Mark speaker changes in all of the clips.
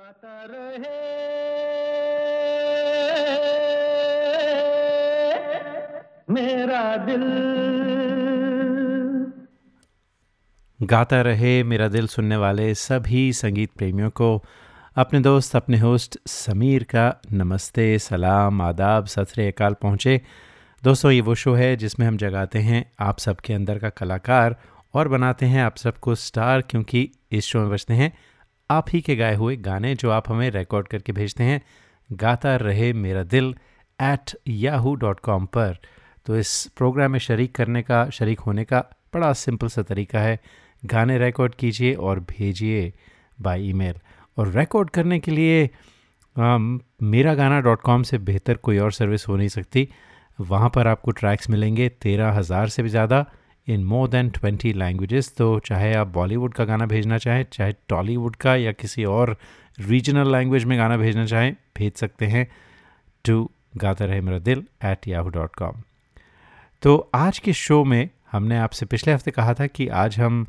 Speaker 1: गाता रहे। मेरा दिल। गाता रहे मेरा दिल सुनने वाले सभी संगीत प्रेमियों को। अपने दोस्त, अपने होस्ट समीर का नमस्ते, सलाम, आदाब, सत अकाल पहुँचे। दोस्तों, ये वो शो है जिसमें हम जगाते हैं आप सबके अंदर का कलाकार और बनाते हैं आप सबको स्टार, क्योंकि इस शो में बचते हैं आप ही के गाए हुए गाने जो आप हमें रिकॉर्ड करके भेजते हैं, गाता Rahe Mera Dil at Yahoo dot com पर। तो इस प्रोग्राम में शरीक करने का, शरीक होने का बड़ा सिंपल सा तरीका है। गाने रिकॉर्ड कीजिए और भेजिए बाय ईमेल और रिकॉर्ड करने के लिए मेरा गाना डॉट कॉम से बेहतर कोई और सर्विस हो नहीं सकती। वहाँ पर आपको ट्रैक्स मिलेंगे तेरह हज़ार से भी ज़्यादा। In more than twenty languages तो चाहे आप बॉलीवुड का गाना भेजना चाहें, चाहे टॉलीवुड का या किसी और रीजनल लैंग्वेज में गाना भेजना चाहें, भेज सकते हैं टू गाता Rahe Mera Dil at Yahoo dot com तो आज के शो में हमने आपसे पिछले हफ़्ते कहा था कि आज हम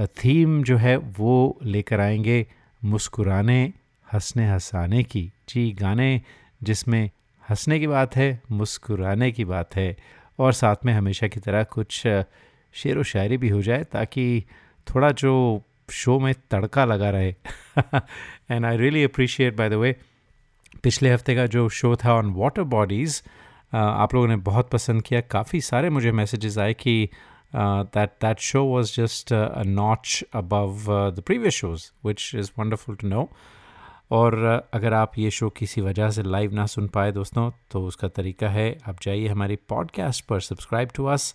Speaker 1: थीम जो है वो लेकर आएँगे मुस्कुराने, हंसने हंसाने की। जी, गाने जिसमें हंसने की बात है, मुस्कुराने की बात है। और साथ में हमेशा की तरह कुछ शेर व शायरी भी हो जाए ताकि थोड़ा जो शो में तड़का लगा रहे। And I really appreciate by the way पिछले हफ़्ते का जो शो था ऑन वाटर बॉडीज़ आप लोगों ने बहुत पसंद किया। काफ़ी सारे मुझे मैसेजेस आए कि that that show was just a notch above the previous shows which is wonderful to know और अगर आप ये शो किसी वजह से लाइव ना सुन पाए दोस्तों तो उसका तरीका है, आप जाइए हमारी पॉडकास्ट पर subscribe to us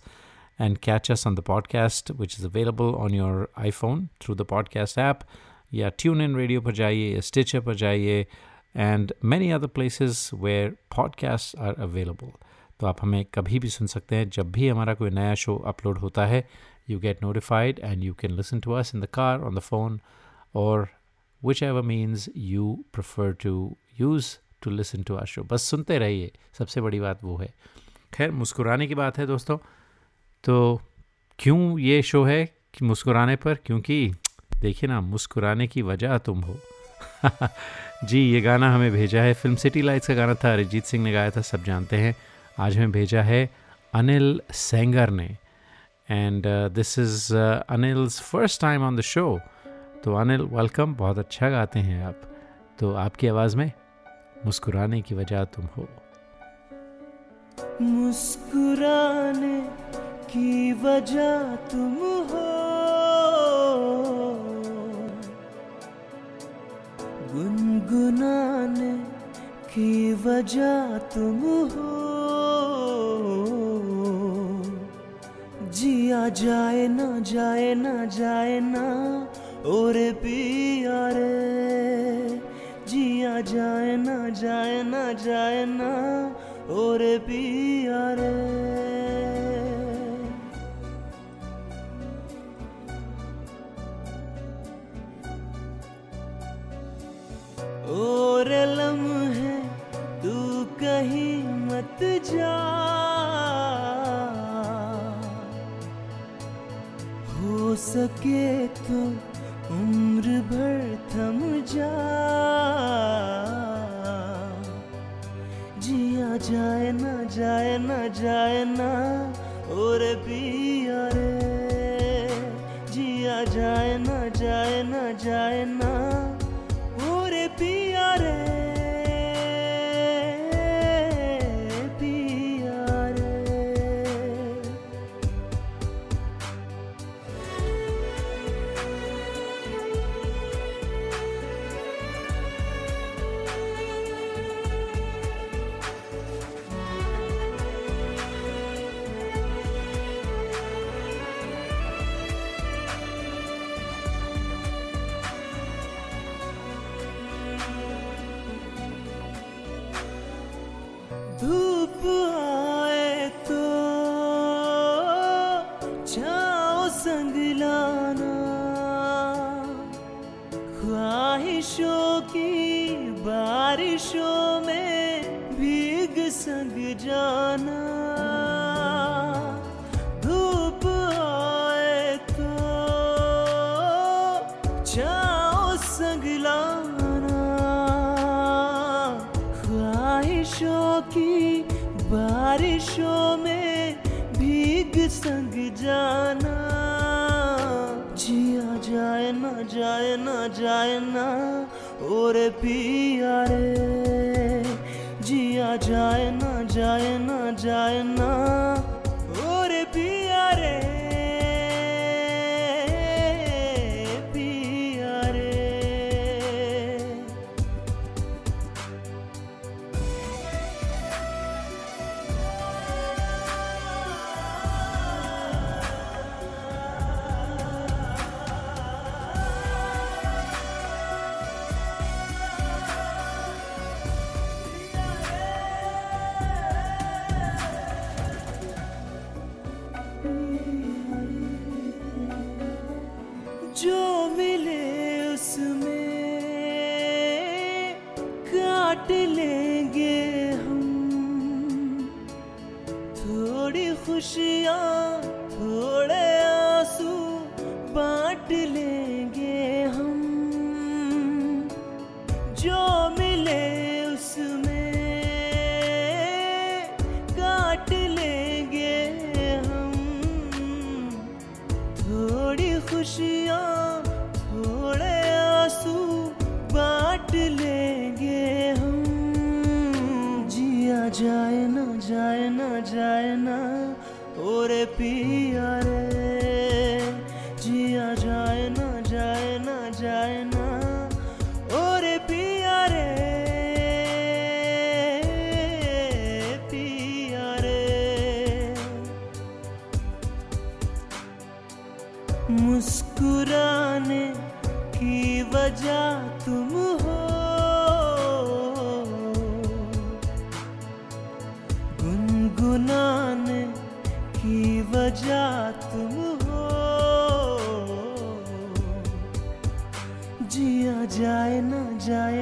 Speaker 1: and catch us on the podcast, which is available on your iPhone through the podcast app. Yeah, tune in radio पर जाइए Stitcher पर जाइए and many other places where podcasts are available. तो आप हमें कभी भी सुन सकते हैं जब भी हमारा कोई नया शो अपलोड होता है you get notified and you can listen to us in the car on the phone or whichever means you prefer to use to listen to our show बस सुनते रहिए सबसे बड़ी बात वो है खैर मुस्कुराने की बात है दोस्तों तो क्यों ये शो है मुस्कुराने पर? क्योंकि देखिए ना, मुस्कुराने की वजह तुम हो। जी, ये गाना हमें भेजा है फ़िल्म सिटी लाइट्स का गाना था, अरिजीत सिंह ने गाया था, सब जानते हैं। आज हमें भेजा है अनिल सेंगर ने। And this is Anil's first time on the show तो अनिल वेलकम बहुत अच्छा गाते हैं आप। तो आपकी आवाज़ में मुस्कुराने की वजह तुम हो।
Speaker 2: मुस्कुराने की वजह तुम हो। गुनगुनाने की वजह तुम हो। जिया जाए ना जाए ना जाए ना, और पिया रे। जिया जाए ना जाए ना जाए ना, और पिया रे। और लम्हे तू कहीं मत जा। हो सके तो उम्र भर थम जा। जिया जाए ना जाए ना जाए ना, और पिया रे। जिया जाए ना जाए ना जाए ना। जाए ना और पिया रे जिया जाए ना जाए ना जाए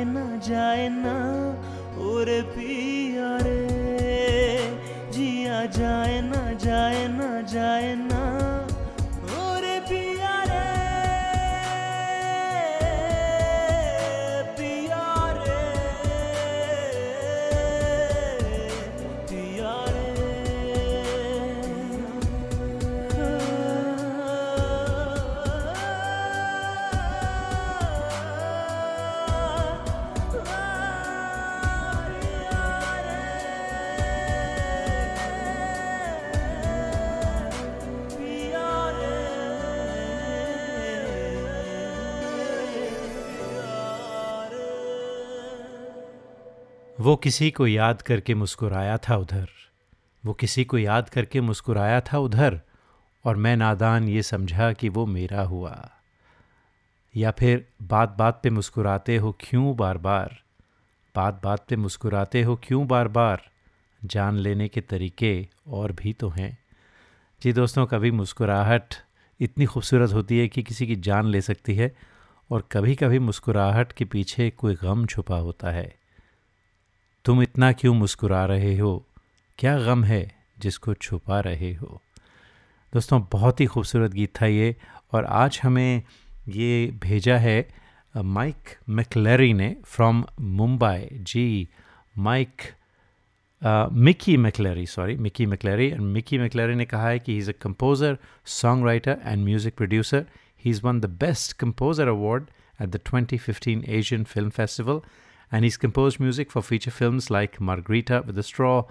Speaker 2: जाए ना जाए ना और पिया रे जिया जाए ना जाए ना
Speaker 1: वो किसी को याद करके मुस्कुराया था उधर। वो किसी को याद करके मुस्कुराया था उधर और मैं नादान ये समझा कि वो मेरा हुआ। या फिर बात बात पे मुस्कुराते हो क्यों बार बार बात बात पे मुस्कुराते हो क्यों बार बार जान लेने के तरीके और भी तो हैं। जी दोस्तों, कभी मुस्कुराहट इतनी खूबसूरत होती है कि किसी की जान ले सकती है और कभी कभी मुस्कुराहट के पीछे कोई गम छुपा होता है। तुम इतना क्यों मुस्कुरा रहे हो? क्या गम है जिसको छुपा रहे हो? दोस्तों बहुत ही खूबसूरत गीत था ये और आज हमें ये भेजा है माइक मैकलरी ने from Mumbai. Ji Mike Mikey McCleary sorry Mikey McCleary. And Mikey McCleary ने कहा है कि he is a composer song writer and music producer he is one the best composer award at the 2015 Asian film Festival, and he's composed music for feature films like Margarita with a Straw,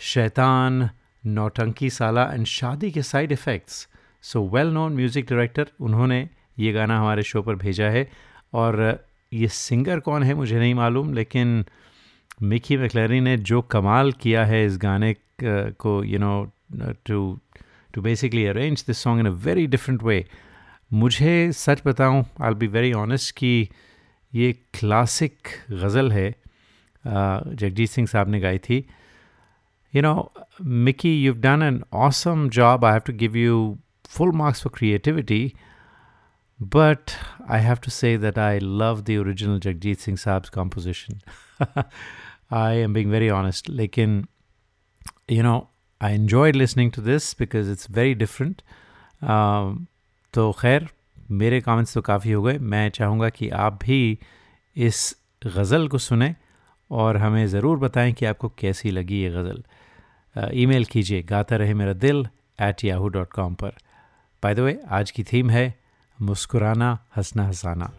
Speaker 1: Shaitan, Nautanki Sala, and Shadi के side effects. So well known music director उन्होंने ये गाना हमारे show पर भेजा है और ये सिंगर कौन है मुझे नहीं मालूम लेकिन मिकी मैकलरी ने जो कमाल किया है इस गाने को you know to to basically arrange this song in a very different way मुझे सच बताऊँ आई बी वेरी ऑनेस्ट कि ये क्लासिक गज़ल है अ, जगजीत सिंह साहब ने गाई थी you know, Mickey, you've done an awesome job. I have to give you full marks for creativity. But I have to say that I love the original Jagjit Singh Saab's composition. I am being very honest. Like in, you know, I enjoyed listening to this because it's very different. Um, तो खैर मेरे comments तो काफ़ी हो गए। मैं चाहूँगा कि आप भी इस गज़ल को सुने और हमें ज़रूर बताएँ कि आपको कैसी लगी ये गज़ल।
Speaker 3: ईमेल कीजिए Gaata Rahe Mera Dil at Yahoo dot com पर। बाय द वे आज की थीम है मुस्कुराना हंसना हंसाना।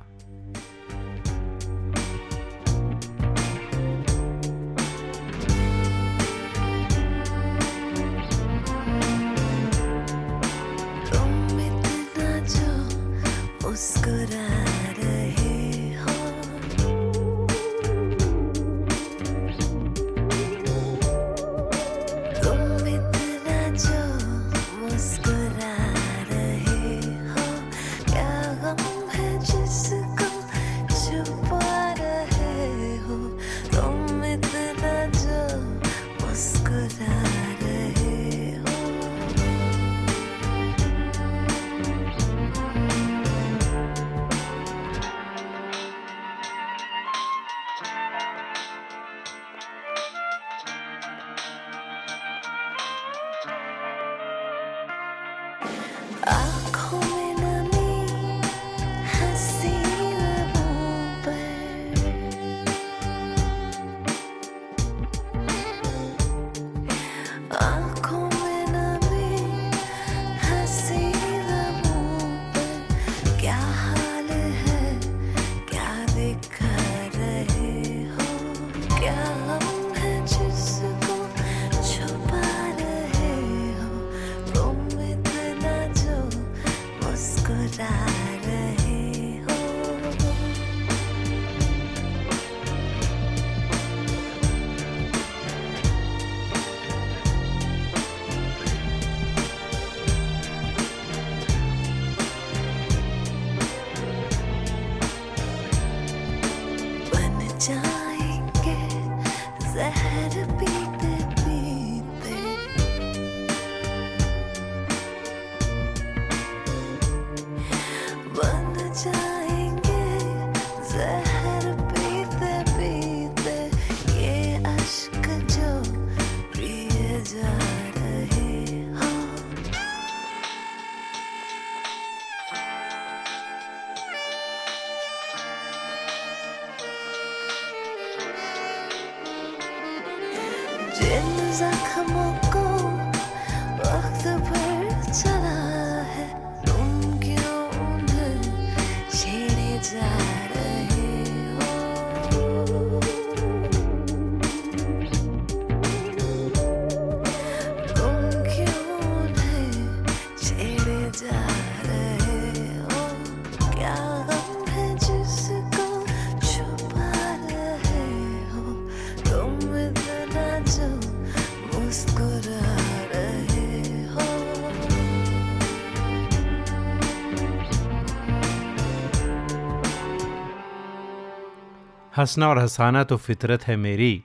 Speaker 3: हंसना और हंसाना तो फितरत है मेरी।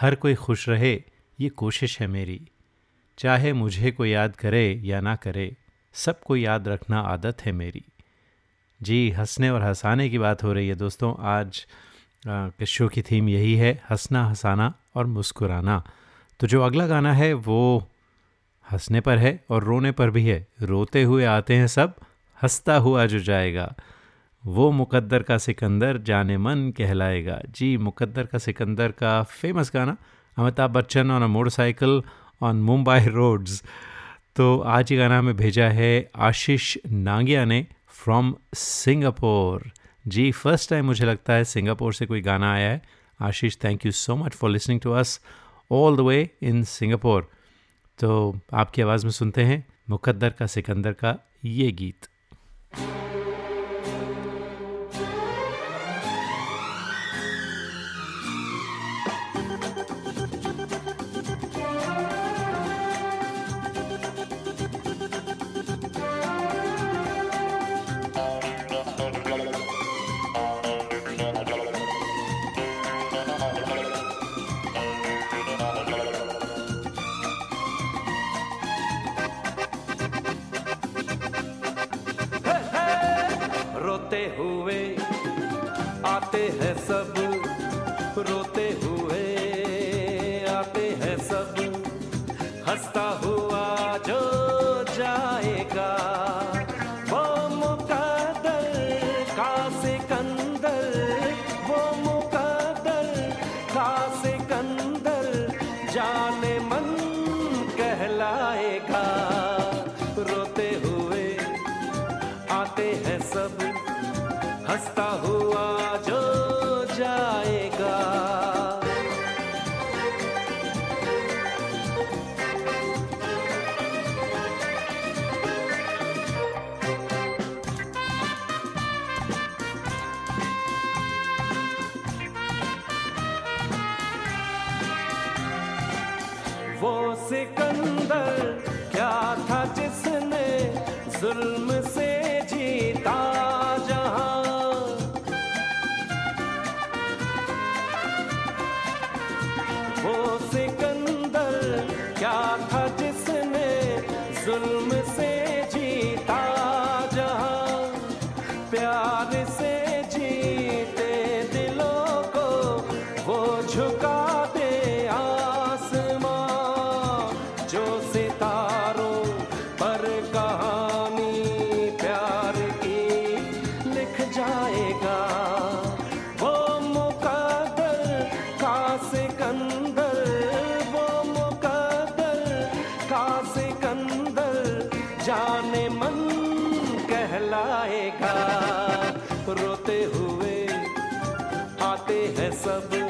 Speaker 3: हर कोई खुश रहे, ये कोशिश है मेरी। चाहे मुझे को याद करे या ना करे सबको याद रखना आदत है मेरी। जी, हंसने और हंसाने की बात हो रही है दोस्तों। आज के शो की थीम यही है, हंसना, हंसाना और मुस्कुराना। तो जो अगला गाना है, वो हंसने पर है और रोने पर भी है। रोते हुए आते हैं सब, हंसता हुआ जो जाएगा। वो मुकद्दर का सिकंदर जाने मन कहलाएगा। जी, मुकद्दर का सिकंदर का फ़ेमस गाना, Amitabh Bachchan on a motorcycle on Mumbai roads तो आज ये गाना हमें भेजा है आशीष नांगिया ने फ्रॉम सिंगापुर जी फ़र्स्ट टाइम मुझे लगता है सिंगापुर से कोई गाना आया है। Ashish thank you so much for listening to us all the way in Singapore तो आपकी आवाज़ में सुनते हैं मुकद्दर का सिकंदर का ये गीत।
Speaker 4: रोते हुए आते हैं सब रोते sabor.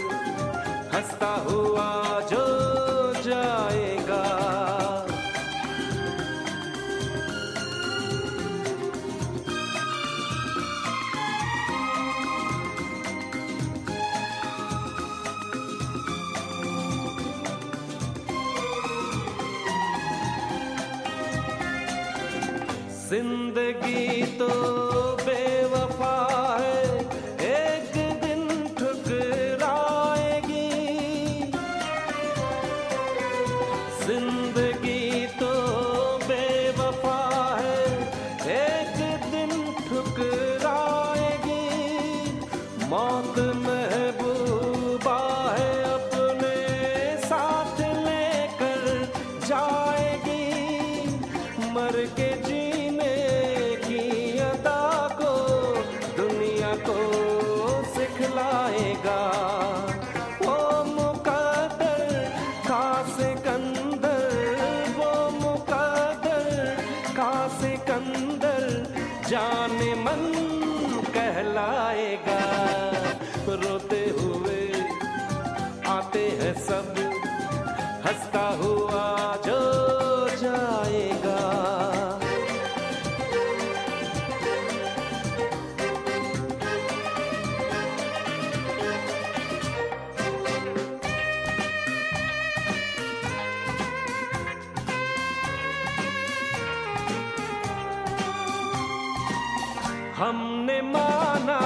Speaker 4: हमने माना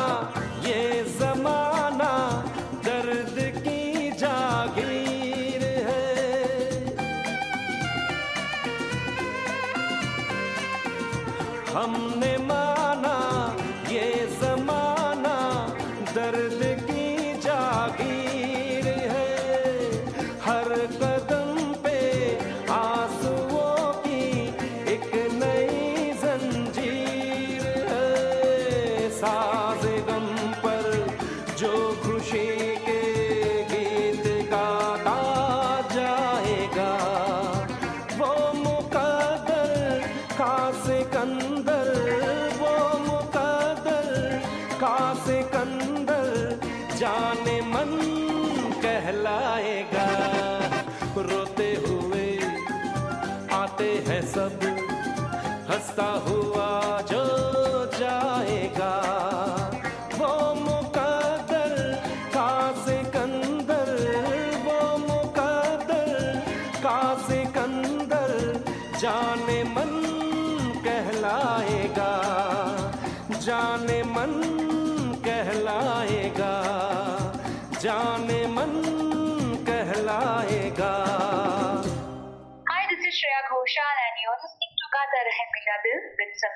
Speaker 4: ये जमाना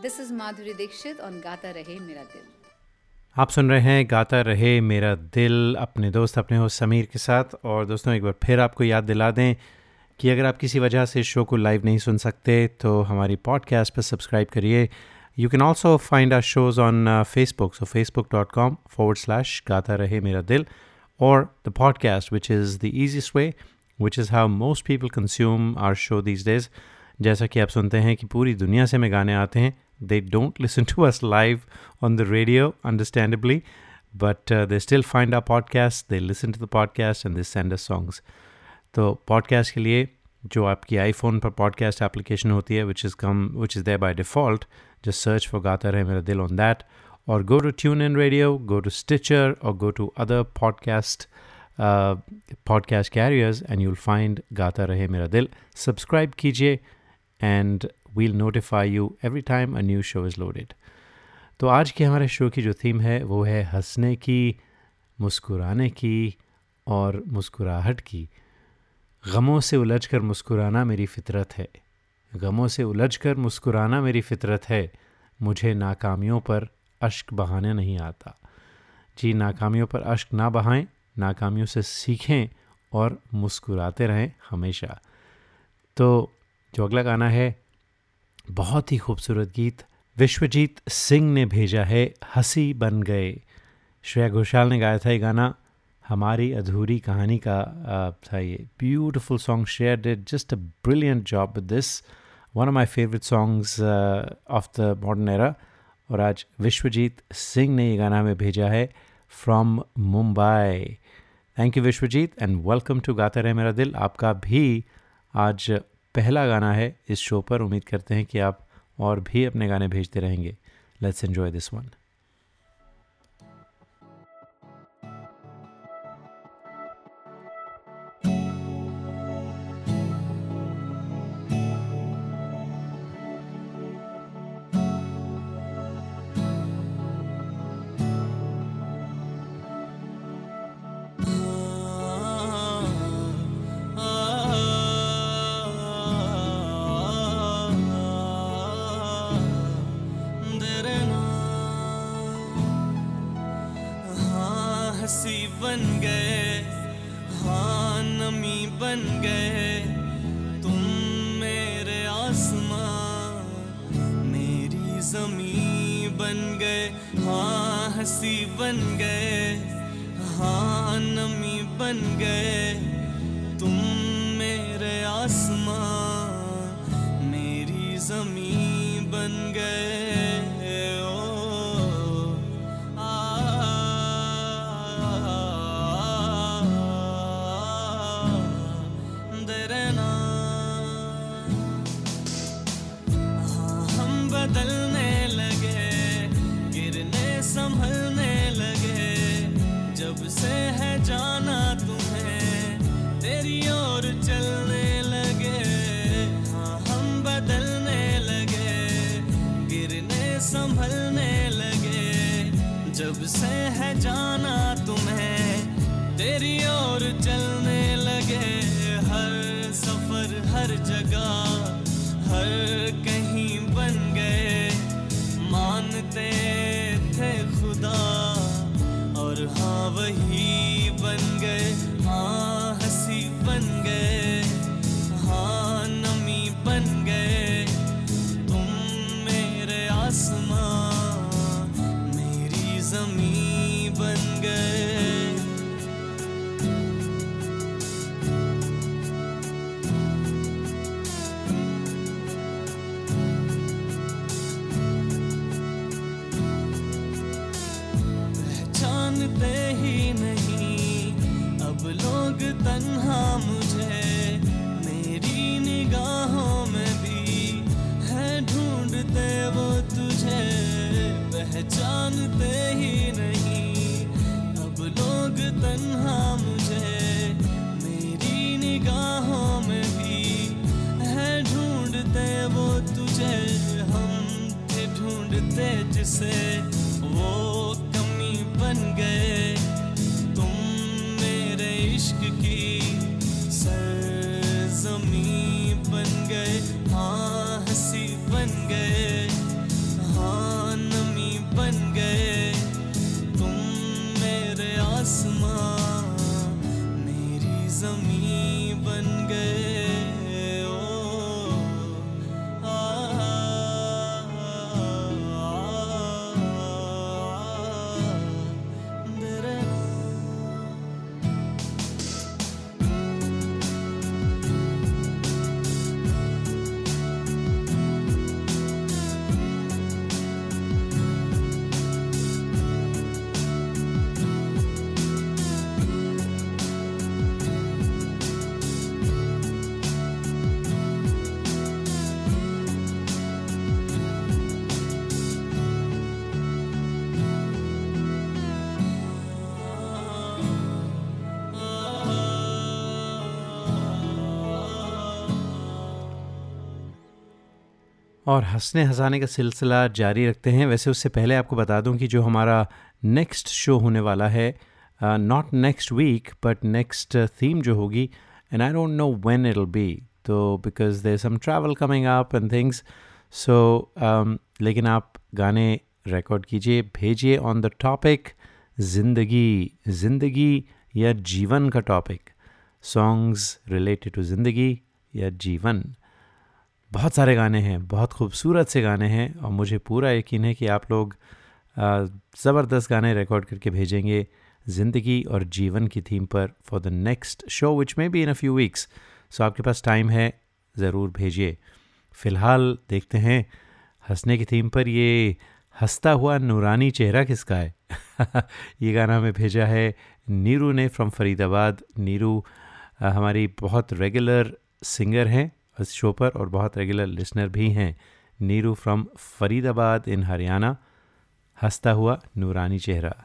Speaker 5: हम
Speaker 6: is Madhuri Dixit on Gata Rahe Mera Dil.
Speaker 1: आप सुन रहे हैं गाता रहे मेरा दिल अपने दोस्त अपने होस्ट समीर के साथ और दोस्तों, एक बार फिर आपको याद दिला दें कि अगर आप किसी वजह से शो को लाइव नहीं सुन सकते तो हमारी पॉडकास्ट पर सब्सक्राइब करिए you can also find our shows on Facebook so Facebook dot com forward slash Gaata Rahe Mera Dil or the podcast which is the easiest way which is how most people consume our show these days जैसा कि आप सुनते हैं कि पूरी दुनिया से में गाने आते हैं they don't listen to us live on the radio understandably but they still find our podcast they listen to the podcast and they send us songs तो पॉडकास्ट के लिए जो आपकी आईफोन पर पॉडकास्ट एप्लीकेशन होती है which is come which is there by default just search for Gaata Rahe Mera Dil on that or go to TuneIn radio go to Stitcher or go to other podcast podcast carriers and you'll find Gaata Rahe Mera Dil. Subscribe कीजिए and we'll notify you every time a new show is loaded तो आज के हमारे show की जो theme है, वो है हंसने की, मुस्कुराने की और मुस्कुराहट की। गमों से उलझकर मुस्कुराना मेरी फितरत है। गमों से उलझकर मुस्कुराना मेरी फितरत है। मुझे नाकामियों पर अश्क बहाने नहीं आता। जी, नाकामियों पर अश्क ना बहाएँ, नाकामियों से सीखें और मुस्कुराते रहें हमेशा। तो जो अगला गाना है बहुत ही खूबसूरत गीत विश्वजीत सिंह ने भेजा है, हँसी बन गए। श्रेया घोषाल ने गाया था ये गाना, हमारी अधूरी कहानी का था ये। Beautiful song share did just a brilliant job this one of my favourite songs of the modern era और आज विश्वजीत सिंह ने ये गाना हमें भेजा है from Mumbai thank you Vishwajeet and welcome to Gaata Rahe Mera दिल। आपका भी आज पहला गाना है इस शो पर। उम्मीद करते हैं कि आप और भी अपने गाने भेजते रहेंगे। लेट्स एन्जॉय दिस वन
Speaker 2: और
Speaker 1: हंसने हंसाने का सिलसिला जारी रखते हैं। वैसे उससे पहले आपको बता दूँ कि जो हमारा नेक्स्ट शो होने वाला है not next week but next theme जो होगी and I don't know when it be तो because there some travel coming up and things so लेकिन आप गाने रिकॉर्ड कीजिए, भेजिए ऑन द टॉपिक ज़िंदगी ज़िंदगी या जीवन का टॉपिक सॉन्ग्स रिलेटेड टू ज़िंदगी या जीवन। बहुत सारे गाने हैं, बहुत खूबसूरत से गाने हैं और मुझे पूरा यकीन है कि आप लोग ज़बरदस्त गाने रिकॉर्ड करके भेजेंगे ज़िंदगी और जीवन की थीम पर for the next show which may be in a few weeks so आपके पास टाइम है, ज़रूर भेजिए। फ़िलहाल देखते हैं, हंसने की थीम पर ये हंसता हुआ नूरानी चेहरा किसका है? ये गाना हमें भेजा है नीरू ने फ्रॉम फरीदाबाद। नीरू हमारी बहुत रेगुलर सिंगर हैं। इस शो पर और बहुत रेगुलर लिसनर भी हैं। Neeru from Faridabad in Haryana. हंसता हुआ नूरानी चेहरा।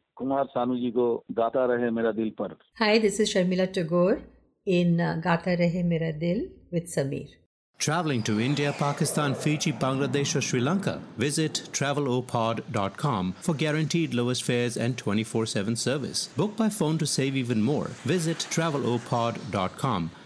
Speaker 7: Kumar Sanu ji ko Gata Rahe Mera Dil Par.
Speaker 8: Hi, this is Sharmila Tagore in uh, Gata Rahe Mera Dil with Samir.
Speaker 1: Traveling to India, Pakistan, Fiji, Bangladesh, or Sri Lanka? Visit travelopod.com for guaranteed lowest fares and 24 7 service. Book by phone to save even more. Visit travelopod.com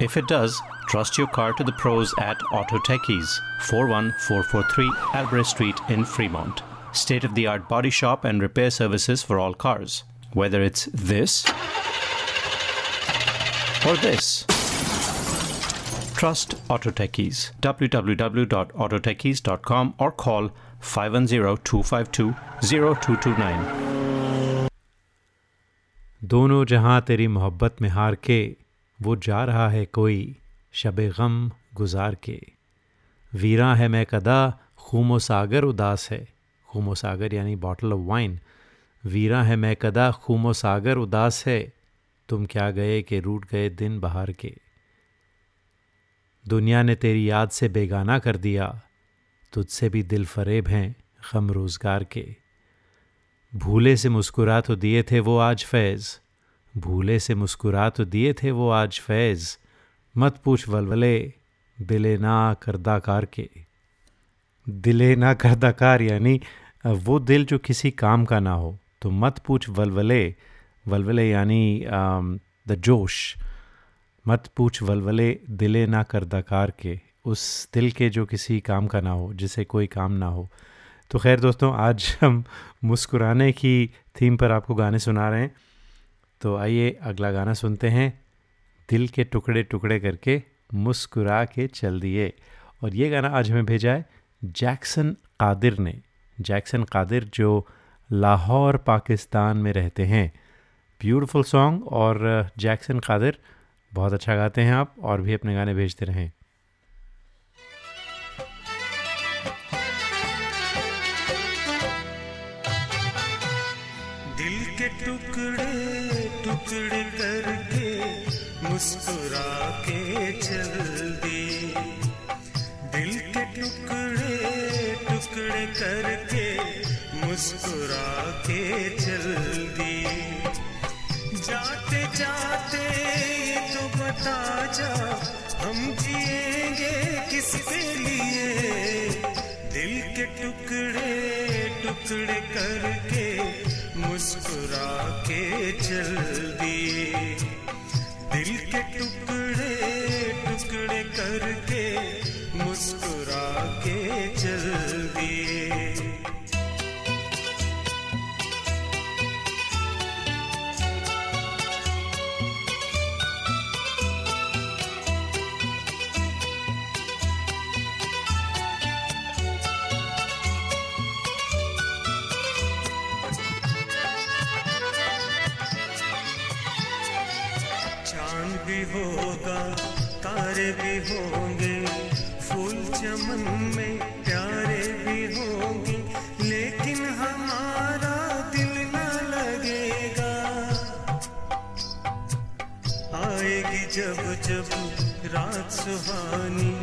Speaker 1: If it does, trust your car to the pros at Auto Techies, 41443 Albrecht Street in Fremont. State of the art body shop and repair services for all cars. Whether it's this or this. Trust Auto Techies. www.autotechies.com or call 510-252-0229. दोनों जहां तेरी मोहब्बत में हार के वो जा रहा है कोई शब गम गुजार के। वीरा है मैं कदा, खूमो सागर उदास है। खूमो सागर यानी बॉटल ऑफ़ वाइन वीरा है मैं कदा, खूमो सागर उदास है। तुम क्या गए कि रूट गए दिन बहार के। दुनिया ने तेरी याद से बेगाना कर दिया। तुझसे भी दिल फरेब हैं गम रोज़गार के। भूले से मुस्कुरा तो दिए थे वो आज फैज़। भूले से मुस्कुरा तो दिए थे वो आज फैज़। मत पूछ वलवले, दिले ना करदा करदाकार के। दिले ना करदाकार यानी वो दिल जो किसी काम का ना हो। तो मत पूछ वलवले वलवले यानी द जोश। मत पूछ वलवले, दिले ना करदाकार के। उस दिल के जो किसी काम का ना हो, जिसे कोई काम ना हो। तो खैर दोस्तों, आज हम मुस्कुराने की थीम पर आपको गाने सुना रहे हैं। तो आइए अगला गाना सुनते हैं। दिल के टुकड़े टुकड़े करके मुस्कुरा के चल दिए। और ये गाना आज हमें भेजा है जैक्सन कादिर ने। जैक्सन कादिर जो लाहौर, पाकिस्तान में रहते हैं। ब्यूटीफुल सॉन्ग और जैक्सन कादिर बहुत अच्छा गाते हैं आप और भी अपने गाने भेजते रहें।
Speaker 9: दिल के टुकड़े मुस्कुरा के चल दिए दिल के टुकड़े टुकड़े करके मुस्कुरा के चल दिए जाते जाते तो बता जा, हम जिएँगे किसके लिए? दिल के टुकड़े टुकड़े करके मुस्कुरा के चल दिए दिल के टुकड़े टुकड़े होंगे। फूल चमन में प्यारे भी होंगे, लेकिन हमारा दिल न लगेगा। आएगी जब जब रात सुहानी,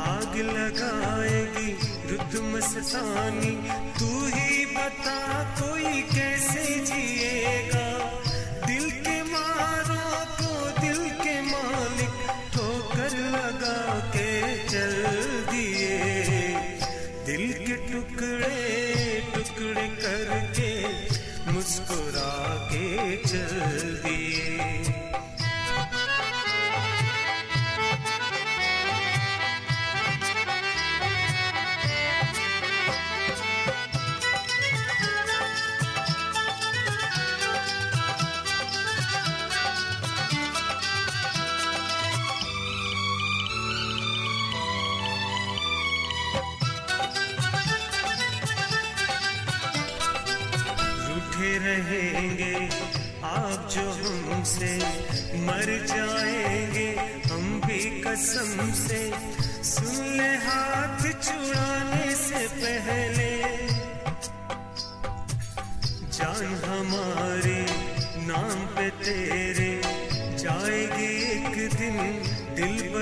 Speaker 9: आग लगाएगी रुद्ध मस्तानी, तू ही बता कोई कैसे जिएगा।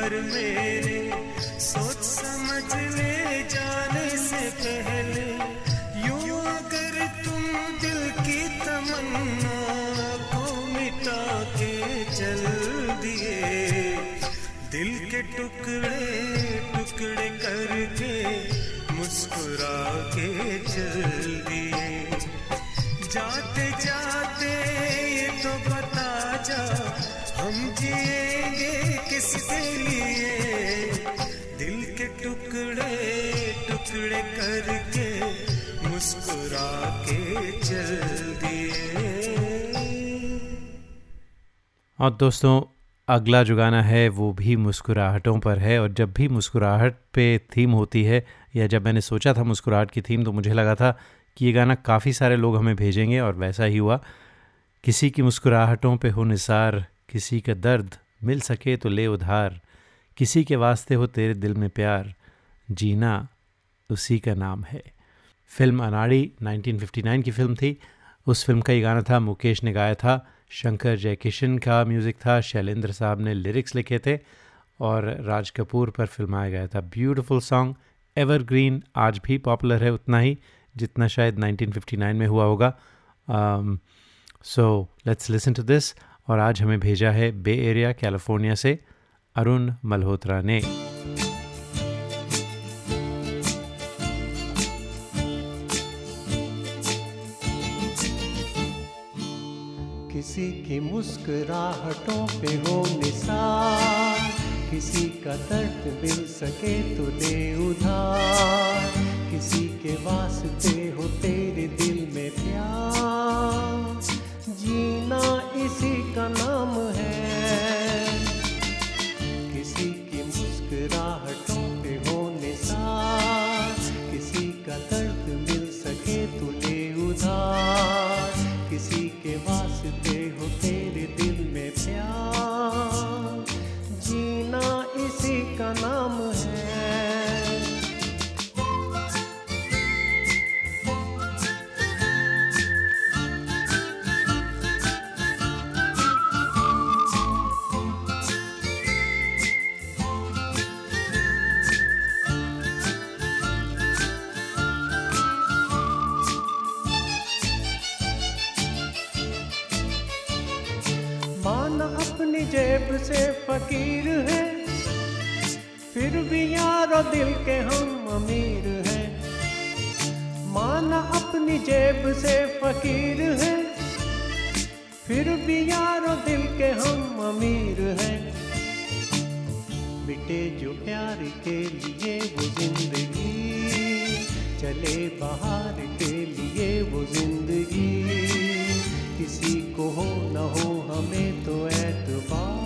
Speaker 9: दिल करके मुस्कुरा के चल दिए।
Speaker 1: और दोस्तों, अगला जो गाना है, वो भी मुस्कुराहटों पर है और जब भी मुस्कुराहट पे थीम होती है या जब मैंने सोचा था मुस्कुराहट की थीम तो मुझे लगा था कि ये गाना काफ़ी सारे लोग हमें भेजेंगे और वैसा ही हुआ। किसी की मुस्कुराहटों पे हो निसार, किसी का दर्द मिल सके तो ले उधार, किसी के वास्ते हो तेरे दिल में प्यार, जीना उसी का नाम है। फ़िल्म अनाड़ी 1959 की फ़िल्म थी। उस फ़िल्म का ये गाना था, मुकेश ने गाया था, शंकर जयकिशन का म्यूज़िक था, शैलेंद्र साहब ने लिरिक्स लिखे थे और राज कपूर पर फिल्माया गया था। ब्यूटीफुल सॉन्ग, एवरग्रीन आज भी पॉपुलर है उतना ही, जितना शायद 1959 में हुआ होगा। So let's listen to this और आज हमें भेजा है बे एरिया, कैलिफ़ोर्निया से अरुण मल्होत्रा ने।
Speaker 10: किसी की मुस्कुराहटों पे हो निसार, किसी का दर्द मिल सके तो दे उधार, किसी के वास्ते हो तेरे दिल में प्यार। जीना इसी का नाम है यारो दिल के हम अमीर हैं। माना अपनी जेब से फकीर है। फिर भी यारो दिल के हम अमीर हैं। मिटे जो प्यार के लिए वो ज़िंदगी। चले बाहर के लिए वो ज़िंदगी। किसी को हो न हो हमें तो एतबार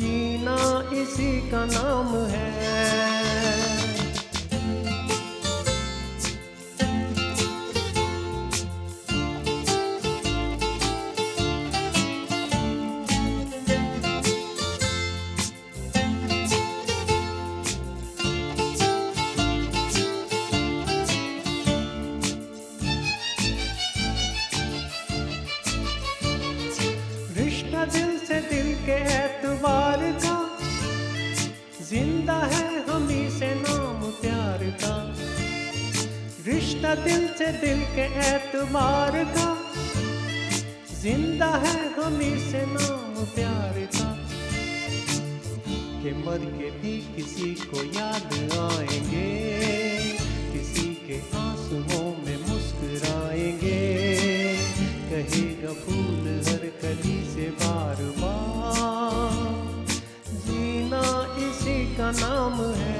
Speaker 10: जीना इसी का नाम है। दिल से दिल के एतबार रिश्ता दिल से दिल के एतबार का। ज़िंदा है हम से नाम प्यार का। के मर के भी किसी को याद आएँगे, किसी के आंसुओं में मुस्कुराएँगे। कहेगा फूल हर कली से बार बार, जीना इसी का नाम है।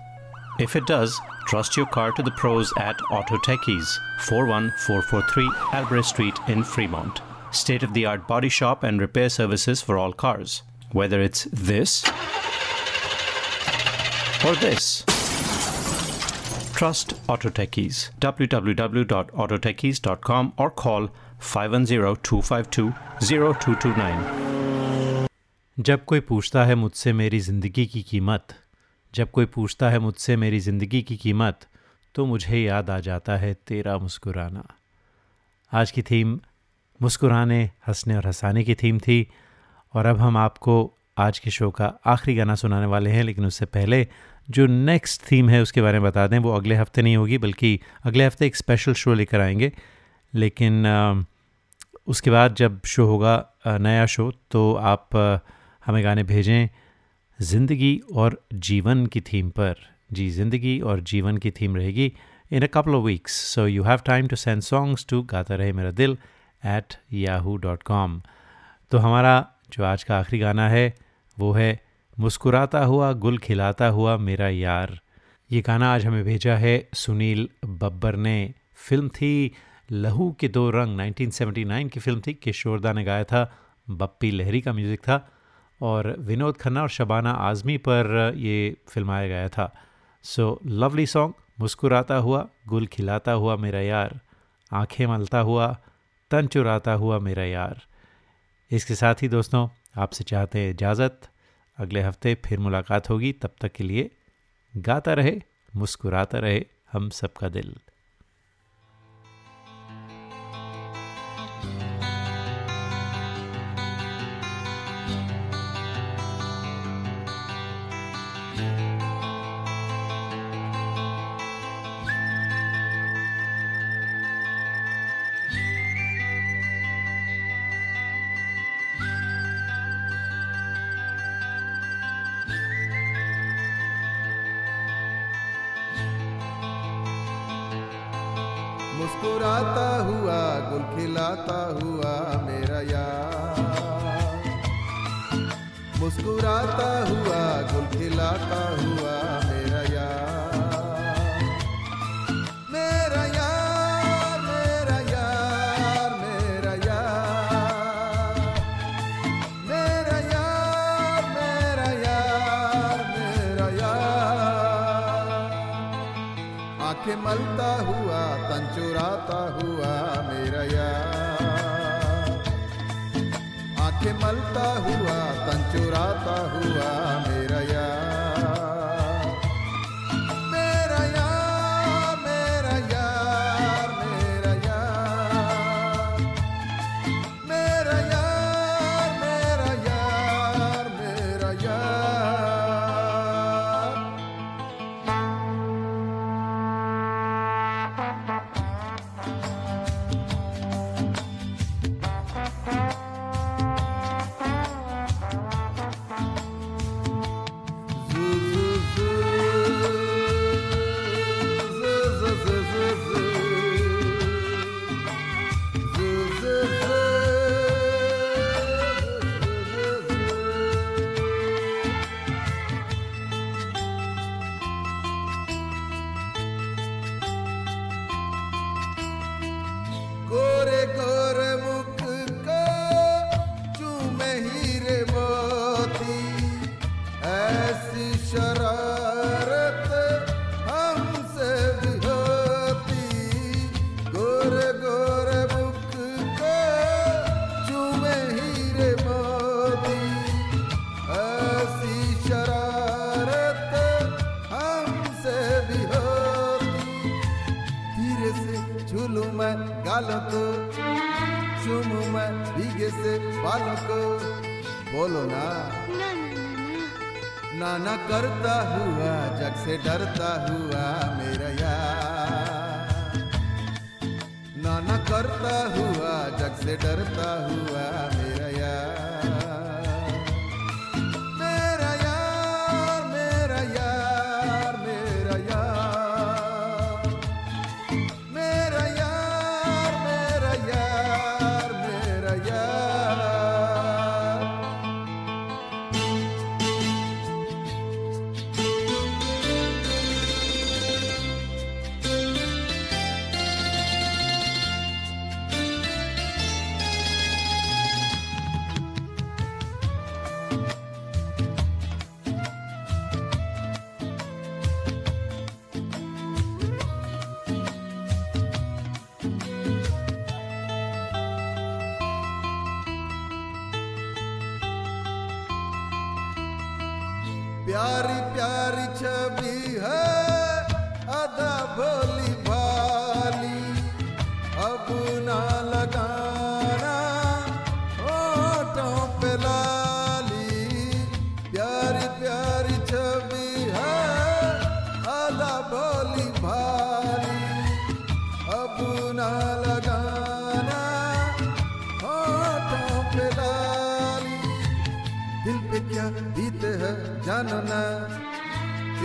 Speaker 1: If it does, trust your car to the pros at Auto Techies, 41443 Albrecht Street in Fremont. State of the art body shop and repair services for all cars. Whether it's this or this. Trust Auto Techies. www.autotechies.com or call 510-252-0229. जब कोई पूछता है मुझसे मेरी ज़िंदगी की कीमत जब कोई पूछता है मुझसे मेरी ज़िंदगी की कीमत तो मुझे याद आ जाता है तेरा मुस्कुराना। आज की थीम मुस्कुराने, हंसने और हंसाने की थीम थी, और अब हम आपको आज के शो का आखिरी गाना सुनाने वाले हैं, लेकिन उससे पहले जो नेक्स्ट थीम है उसके बारे में बता दें, वो अगले हफ़्ते नहीं होगी, बल्कि अगले हफ़्ते एक स्पेशल शो लेकर आएँगे। लेकिन उसके बाद जब शो होगा नया शो तो आप हमें गाने भेजें ज़िंदगी और जीवन की थीम पर। जी, ज़िंदगी और जीवन की थीम रहेगी in a couple of weeks so you have time to send songs to Gaata Rahe Mera दिल एट याहू डॉट कॉम तो हमारा जो आज का आखिरी गाना है, वो है मुस्कुराता हुआ, गुल खिलाता हुआ मेरा यार। ये गाना आज हमें भेजा है सुनील बब्बर ने। फ़िल्म थी लहू के दो रंग 1979 की फ़िल्म थी। किशोरदा ने गाया था, बप्पी लहरी का म्यूज़िक था। और विनोद खन्ना और शबाना आज़मी पर ये फिल्माया गया था। सो लवली सॉन्ग मुस्कुराता हुआ, गुल खिलाता हुआ मेरा यार, आँखें मलता हुआ, तन चुराता हुआ मेरा यार। इसके साथ ही दोस्तों, आपसे चाहते हैं इजाज़त। अगले हफ़्ते फिर मुलाकात होगी, तब तक के लिए गाता रहे, मुस्कुराता रहे, हम सबका दिल।
Speaker 11: मानो ना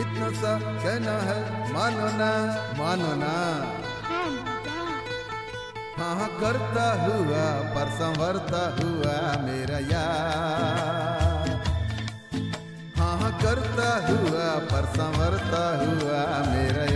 Speaker 11: इतना सा कहना है मानो ना मानो ना हाँ करता हुआ, पर संवरता हुआ मेरा यार। हाँ करता हुआ, पर संवरता हुआ मेरा यार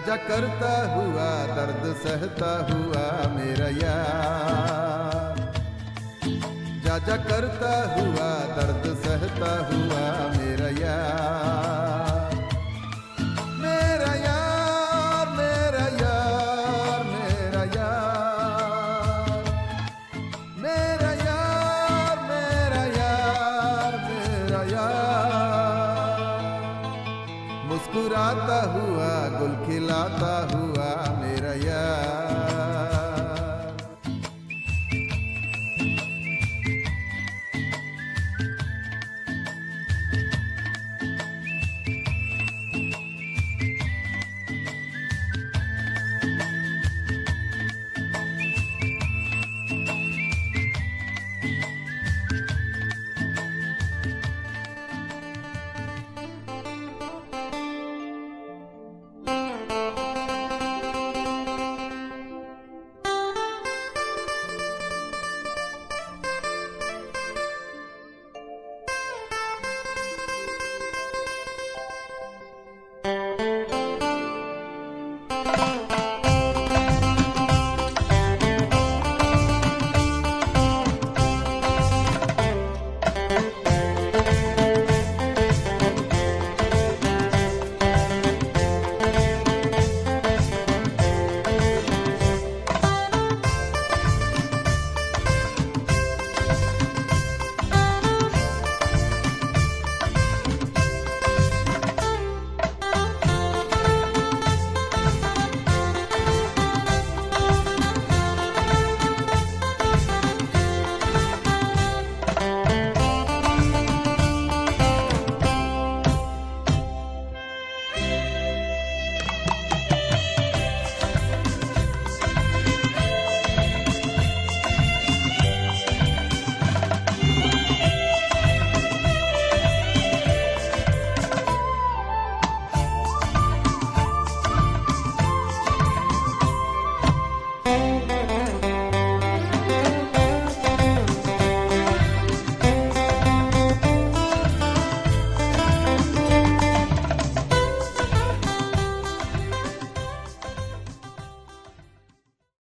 Speaker 11: जा जा करता हुआ, दर्द सहता हुआ मेरा यार। जा करता हुआ, दर्द सहता हुआ मेरा यार।